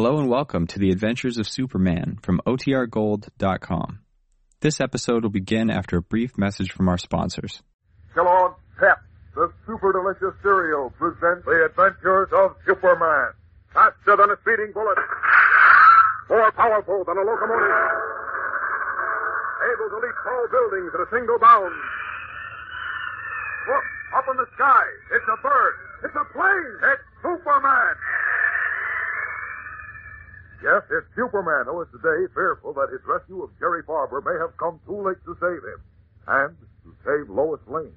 Hello and welcome to the Adventures of Superman from OTRGold.com. This episode will begin after a brief message from our sponsors. Kellogg's Pep, the super delicious cereal, presents the adventures of Superman. Faster than a speeding bullet. More powerful than a locomotive. Able to leap tall buildings in a single bound. Look, up in the sky. It's a bird. It's a plane. It's Superman. Yes, it's Superman who is today fearful that his rescue of Jerry Farber may have come too late to save him. And to save Lois Lane.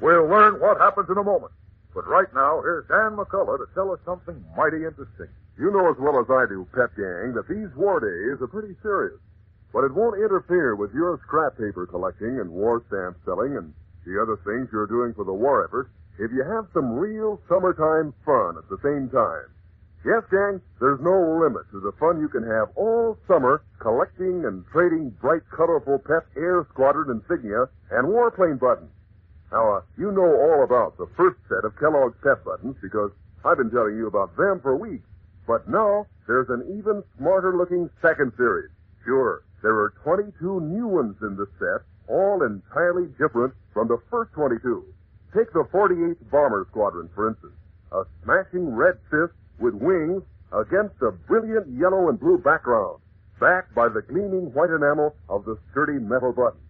We'll learn what happens in a moment. But right now, here's Dan McCullough to tell us something mighty interesting. You know as well as I do, Pep Gang, that these war days are pretty serious. But it won't interfere with your scrap paper collecting and war stamp selling and the other things you're doing for the war effort if you have some real summertime fun at the same time. Yes, gang, there's no limit to the fun you can have all summer collecting and trading bright, colorful Pep Air Squadron insignia and warplane buttons. Now, uh, you know all about the first set of Kellogg's Pep buttons because I've been telling you about them for weeks. But now, there's an even smarter looking second series. Sure, there are 22 new ones in the set, all entirely different from the first 22. Take the 48th Bomber Squadron, for instance. A smashing red fist with wings against a brilliant yellow and blue background, backed by the gleaming white enamel of the sturdy metal button.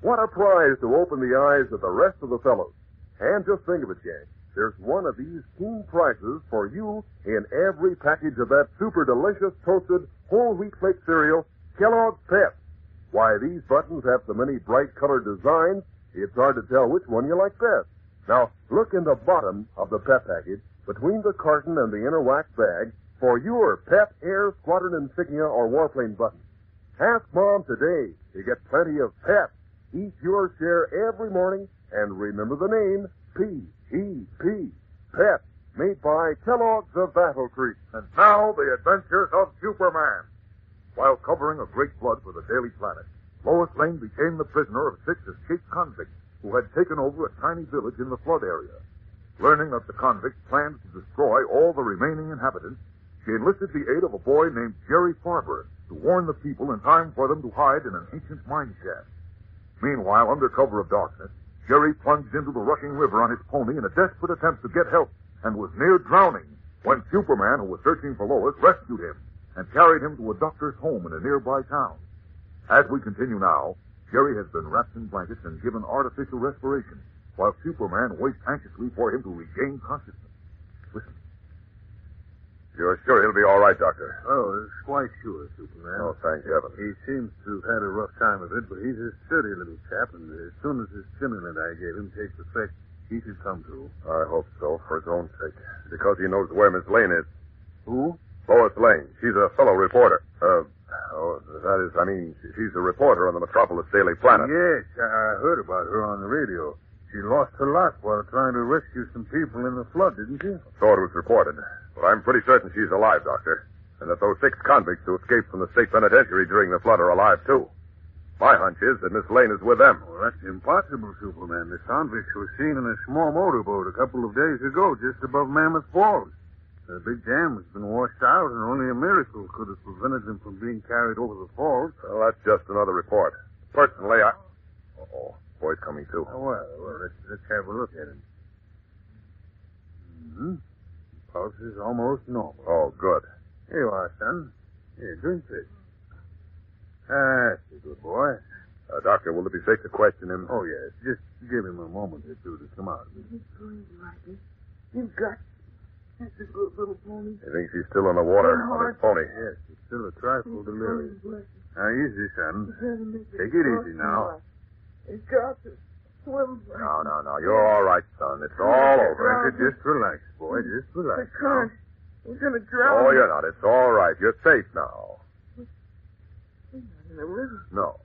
What a prize to open the eyes of the rest of the fellows. And just think of it, gang. There's one of these keen prizes for you in every package of that super delicious toasted whole wheat flake cereal, Kellogg's Pep. Why, these buttons have so many bright colored designs, it's hard to tell which one you like best. Now, look in the bottom of the Pep package between the carton and the inner wax bag for your Pep Air Squadron insignia or warplane button. Ask Mom today to get plenty of Pep. Eat your share every morning and remember the name P-E-P. Pep, made by Kellogg's of Battle Creek. And now, the adventures of Superman. While covering a great flood for the Daily Planet, Lois Lane became the prisoner of six escaped convicts who had taken over a tiny village in the flood area. Learning that the convicts planned to destroy all the remaining inhabitants, she enlisted the aid of a boy named Jerry Farber to warn the people in time for them to hide in an ancient mine shaft. Meanwhile, under cover of darkness, Jerry plunged into the rushing river on his pony in a desperate attempt to get help and was near drowning when Superman, who was searching for Lois, rescued him and carried him to a doctor's home in a nearby town. As we continue now, Jerry has been wrapped in blankets and given artificial respiration, while Superman waits anxiously for him to regain consciousness. Listen. You're sure he'll be all right, Doctor? Oh, quite sure, Superman. Oh, thank heaven. He seems to have had a rough time of it, but he's a sturdy little chap, and as soon as the stimulant I gave him takes effect, he should come to. I hope so, for his own sake. Because he knows where Miss Lane is. Who? Lois Lane. She's a fellow reporter. Uh, oh, that is, I mean, she's a reporter on the Metropolis Daily Planet. Yes, I heard about her on the radio. She lost her life while trying to rescue some people in the flood, didn't she? So it was reported. But I'm pretty certain she's alive, Doctor. And that those six convicts who escaped from the state penitentiary during the flood are alive, too. My hunch is that Miss Lane is with them. Well, that's impossible, Superman. The convicts were seen in a small motorboat a couple of days ago just above Mammoth Falls. The big dam has been washed out, and only a miracle could have prevented them from being carried over the falls. Well, that's just another report. Personally, I... Oh, boy's coming, too. Oh, well, well let's, let's have a look at him. Mm-hmm. Pulse is almost normal. Oh, good. Here you are, son. Here, drink this. That's a good boy. Uh, doctor, will it be safe to question him? Oh, yes. Just give him a moment or two to come out. You've got that's a good little pony. He thinks he's still in the water on his pony. Yes, it's still a trifle delirious. Now, easy, son. Take it easy now. It's got to swim. No, no, no. You're all right, son. It's all over. Just relax, boy. Just relax. The relax. current. We're going to drown. Oh, you're not. It's all right. You're safe now. We're not in the river. No.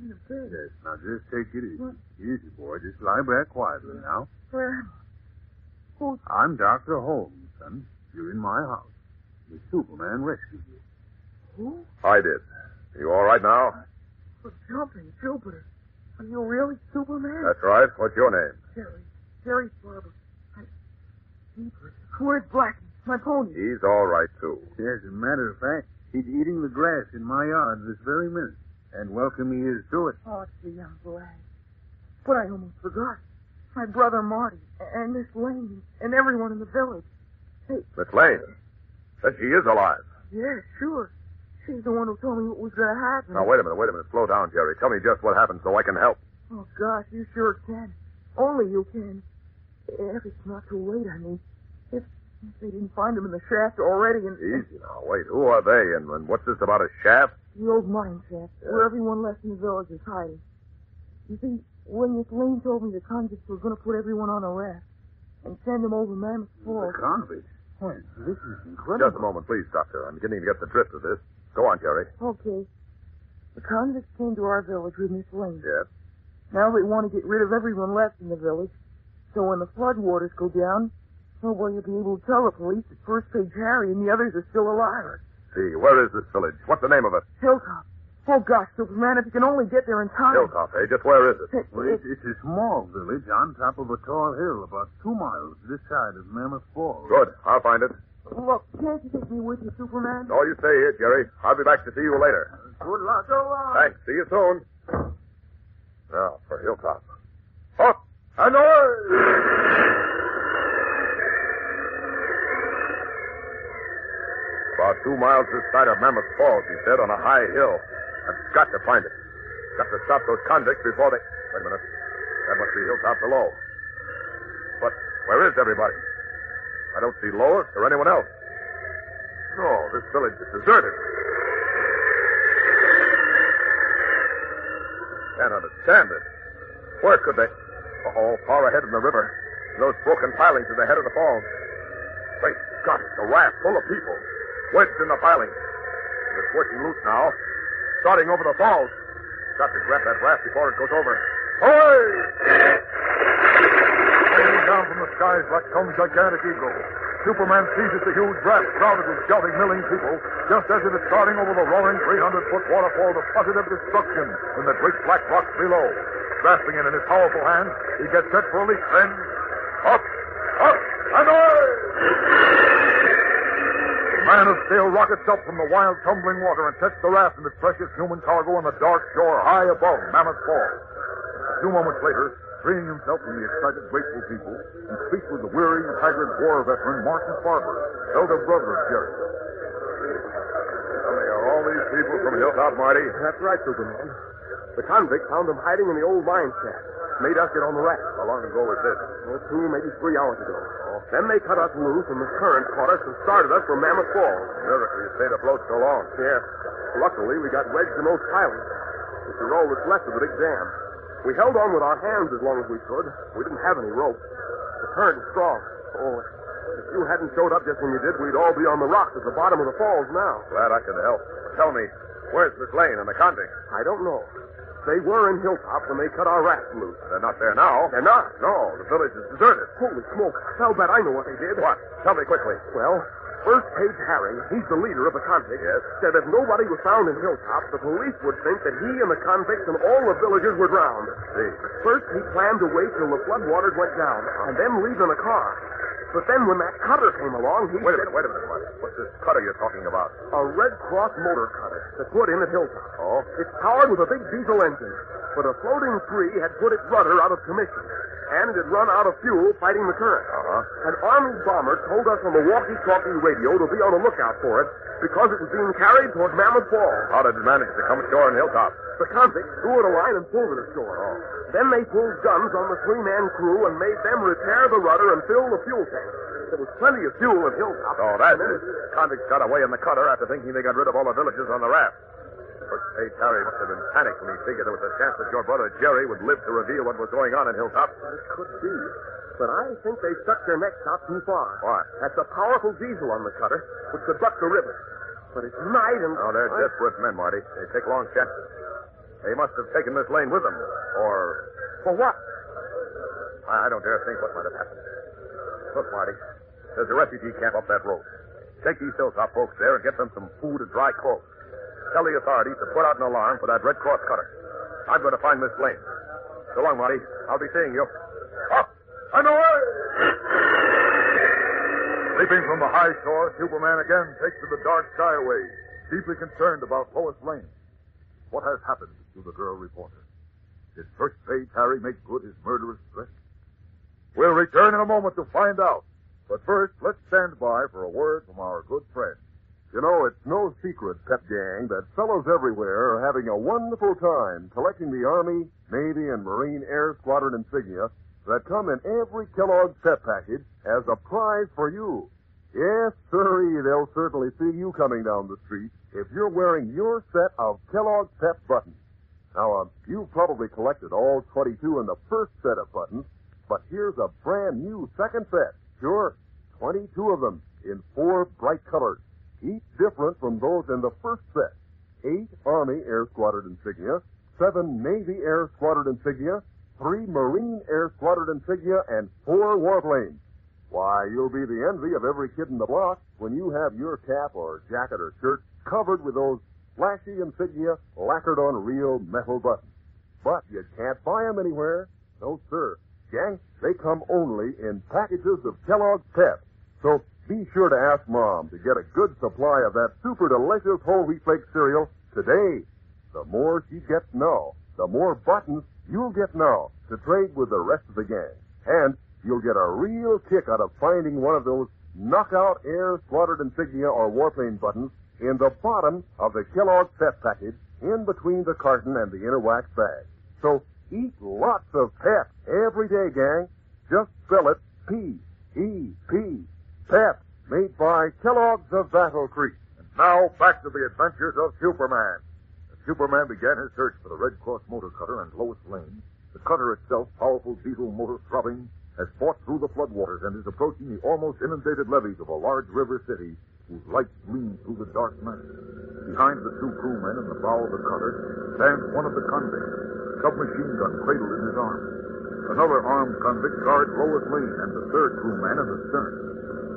In the bed. Yes, now just take it easy. Easy, boy. Just lie back quietly now. Where? Who's I'm Dr. Holmes, son. You're in my house. The Superman rescued you. who? I did. Are You all right now? For jumping Jupiter. Are you really Superman? That's right. What's your name? Jerry. Jerry Farber. I... Where's Blackie? My pony. He's all right, too. As a matter of fact, he's eating the grass in my yard this very minute. And welcome he is to it. Oh, gee, I'm glad. But I almost forgot. My brother Marty and Miss Lane and everyone in the village. Hey. Miss Lane. Then she is alive. Yeah, sure. She's the one who told me what was going to happen. Now, wait a minute, wait a minute. Slow down, Jerry. Tell me just what happened so I can help. Oh, gosh, you sure can. Only you can. If it's not too late, I mean. If, if they didn't find him in the shaft already and... Easy now. Wait, who are they? And, and what's this about a shaft? The old mine shaft, where everyone left in the village is hiding. You see, when Miss Lane told me the convicts were going to put everyone on a raft and send them over Mammoth Falls... The convicts? Why, this is incredible. Just a moment, please, Doctor. I'm beginning to get the drift of this. Go on, Jerry. Okay. The convicts came to our village with Miss Lane. Yes. Now they want to get rid of everyone left in the village. So when the flood waters go down, nobody will be able to tell the police that First Page Harry and the others are still alive. See, where is this village? What's the name of it? Hilltop. Oh, gosh, Superman, if you can only get there in time. Hilltop, eh? Just where is it? It- Well, it's, it's a small village on top of a tall hill about two miles this side of Mammoth Falls. Good. I'll find it. Look, can't you take me with you, Superman? No, you stay here, Jerry. I'll be back to see you later. Good luck. So long. Thanks. See you soon. Now, for Hilltop. Up and away! About two miles this side of Mammoth Falls, he said, on a high hill. I've got to find it. Got to stop those convicts before they... Wait a minute. That must be Hilltop below. But where is everybody? I don't see Lois or anyone else. No, this village is deserted. Can't understand it. Where could they? Oh, far ahead in the river. Those broken pilings at the head of the falls. Great Scott, a raft full of people. Wedged in the pilings. It's working loose now. Starting over the falls. Got to grab that raft before it goes over. Away! The skies like some gigantic eagle. Superman seizes the huge raft crowded with shouting, milling people, just as it is starting over the roaring 300-foot waterfall of positive destruction in the great black rocks below. Grasping it in his powerful hand, he gets set for a leap, then up, up, and away! Man of Steel rockets up from the wild, tumbling water and sets the raft and its precious human cargo on the dark shore high above Mammoth Falls. A few moments later, freeing himself from the excited, grateful people, he speaks with the weary, haggard war veteran Martin Farber, elder brother of Jerry. Tell me, are all these people from Hilltop, Marty? That's right, Superman. The convicts found them hiding in the old mine shaft. Made us get on the raft. How long ago was this? Two, maybe three hours ago. Oh. Then they cut us loose, and the current caught us and started us for Mammoth Falls. Miracle you stayed afloat so long. Yes. Luckily, we got wedged in those pilings. It's the roll that's left of the big dam. We held on with our hands as long as we could. We didn't have any rope. The current was strong. Oh, if you hadn't showed up just when you did, we'd all be on the rocks at the bottom of the falls now. Glad I could help. But tell me, where's Miss Lane and the convicts? I don't know. They were in Hilltop when they cut our raft loose. They're not there now. They're not. No, the village is deserted. Holy smoke. I'll bet I know what they did. What? Tell me quickly. Well, First Page Harry, he's the leader of the convicts, Yes? said if nobody was found in Hilltop, the police would think that he and the convicts and all the villagers were drowned. See. First, he planned to wait till the floodwaters went down and then leave in a car. But then when that cutter came along, he Wait a said minute, wait a minute, Marty. What's this cutter you're talking about? a Red Cross motor cutter that put in at Hilltop. Oh? It's powered with a big diesel engine, but a floating tree had put its rudder out of commission, and it had run out of fuel fighting the current. Uh-huh. An Army bomber told us on the walkie-talkie radio to be on the lookout for it because it was being carried toward Mammoth Falls. How did it manage to come ashore in Hilltop? The convicts threw it a line and pulled it ashore. Oh. Then they pulled guns on the three-man crew and made them repair the rudder and fill the fuel tank. There was plenty of fuel in Hilltop. Oh, that's it. Convicts got away in the cutter after thinking they got rid of all the villagers on the raft. First Page Harry must have been panicked when he figured there was a chance that your brother Jerry would live to reveal what was going on in Hilltop. It could be. But I think they stuck their necks out too far. Why? That's a powerful diesel on the cutter, which could buck the river. But it's night and... Oh, they're I- desperate men, Marty. They take long chances. They must have taken Miss Lane with them. Or For what? I I don't dare think what might have happened. Look, Marty, there's a refugee camp up that road. Take these hilltop folks there and get them some food and dry clothes. Tell the authorities to put out an alarm for that Red Cross cutter. I'm going to find Miss Lane. So long, Marty. I'll be seeing you. Up and away! Leaping from the high shore, Superman again takes to the dark skyways, deeply concerned about Lois Lane. What has happened to the girl reporter? Did First Page Harry make good his murderous threat? We'll return in a moment to find out. But first, let's stand by for a word from our good friend. You know, it's no secret, Pep Gang, that fellows everywhere are having a wonderful time collecting the Army, Navy, and Marine Air Squadron insignia that come in every Kellogg's Pep package as a prize for you. Yes, sirree, they'll certainly see you coming down the street if you're wearing your set of Kellogg's Pep buttons. Now, uh, you've probably collected all 22 in the first set of buttons, but here's a brand new second set. Sure, 22 of them in four bright colors, each different from those in the first set. Eight Army Air Squadron insignia, seven Navy Air Squadron insignia, three Marine Air Squadron insignia, and four warplanes. Why, you'll be the envy of every kid in the block when you have your cap or jacket or shirt covered with those flashy insignia lacquered on real metal buttons. But you can't buy them anywhere. No, sir. Gang, they come only in packages of Kellogg's Pep. So be sure to ask Mom to get a good supply of that super delicious whole wheat flake cereal today. The more she gets now, the more buttons you'll get now to trade with the rest of the gang. And you'll get a real kick out of finding one of those knockout air squadron insignia or warplane buttons in the bottom of the Kellogg's Pep package in between the carton and the inner wax bag. So eat lots of pep every day, gang. Just spell it P-E-P. Pep, made by Kellogg's of Battle Creek. And now back to the adventures of Superman. As Superman began his search for the Red Cross motor cutter and Lois Lane, the cutter itself, powerful diesel motor throbbing, has fought through the floodwaters and is approaching the almost inundated levees of a large river city whose lights gleam through the dark night. Behind the two crewmen in the bow of the cutter stands one of the convicts, submachine gun cradled in his arm. Another armed convict guards Lois Lane and the third crewman in the stern.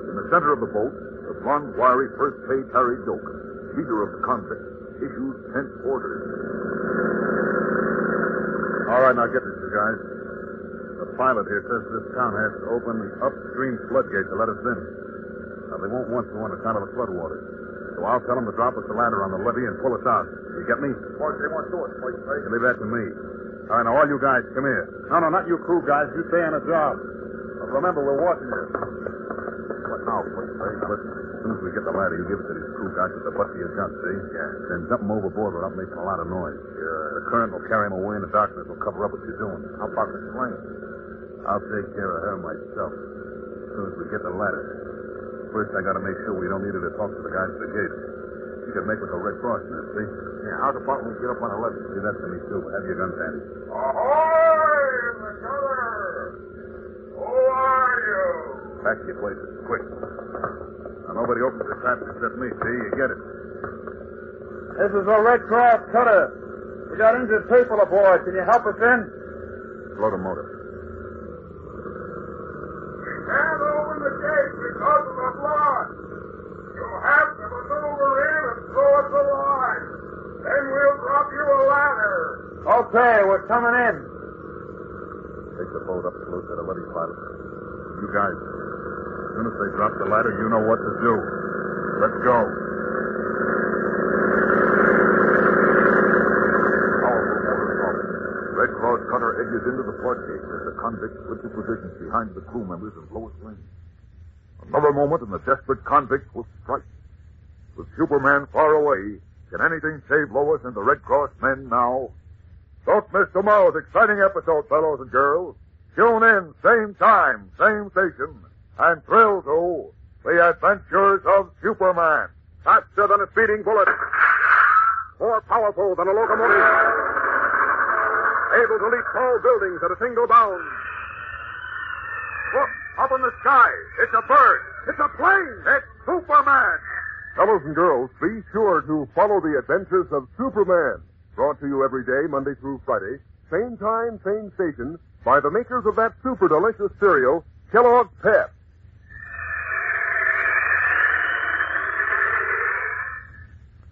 In the center of the boat, the blond, wiry first page Harry Doak, leader of the convicts, issues tense orders. All right, now get this, you guys. The pilot here says this town has to open the upstream floodgate to let us in. Now, they won't want to on account of the floodwaters. So I'll tell them to drop us a ladder on the levee and pull us out. You get me? What they want to do it? You leave that to me. All right, now, all you guys, come here. No, no, not you crew guys. You stay on the job. But remember, we're watching you. What now, First Page? Listen. As soon as we get the ladder, you give it to these crew guys with the butt of your gun, see? Yeah. Then dump them overboard without making a lot of noise. The current will carry him away and the darkness will cover up what you're doing. How about the plane? I'll take care of her myself. As soon as we get the ladder. First, I gotta make sure we don't need her to talk to the guys at the gate. She could make with the Red Cross now, see? Yeah, how about we get up on the levee? See, that's to me, too. Have your guns handy. Ahoy in the cutter! Who are you? Back to your places, quick. Now, nobody opens the traps except me, see? You get it. This is a Red Cross cutter. We got injured people aboard. Can you help us in? Slow the motor. We can't open the gate because of the flood. You'll have to maneuver in and throw us a line. Then we'll drop you a ladder. Okay, we're coming in. Take the boat up close to the levee pilot. You guys, as soon as they drop the ladder, you know what to do. Let's go. Red Cross cutter edges into the port floodgate as the convicts switch their positions behind the crew members of Lois Lane. Another moment and the desperate convicts will strike. With Superman far away, can anything save Lois and the Red Cross men now? Don't miss tomorrow's exciting episode, fellows and girls. Tune in, same time, same station, and thrill to the adventures of Superman. Faster than a speeding bullet. More powerful than a locomotive. Able to leap tall buildings at a single bound. Look, up in the sky. It's a bird. It's a plane. It's Superman. Fellows and girls, be sure to follow the adventures of Superman. Brought to you every day, Monday through Friday. Same time, same station, by the makers of that super delicious cereal, Kellogg's Pep.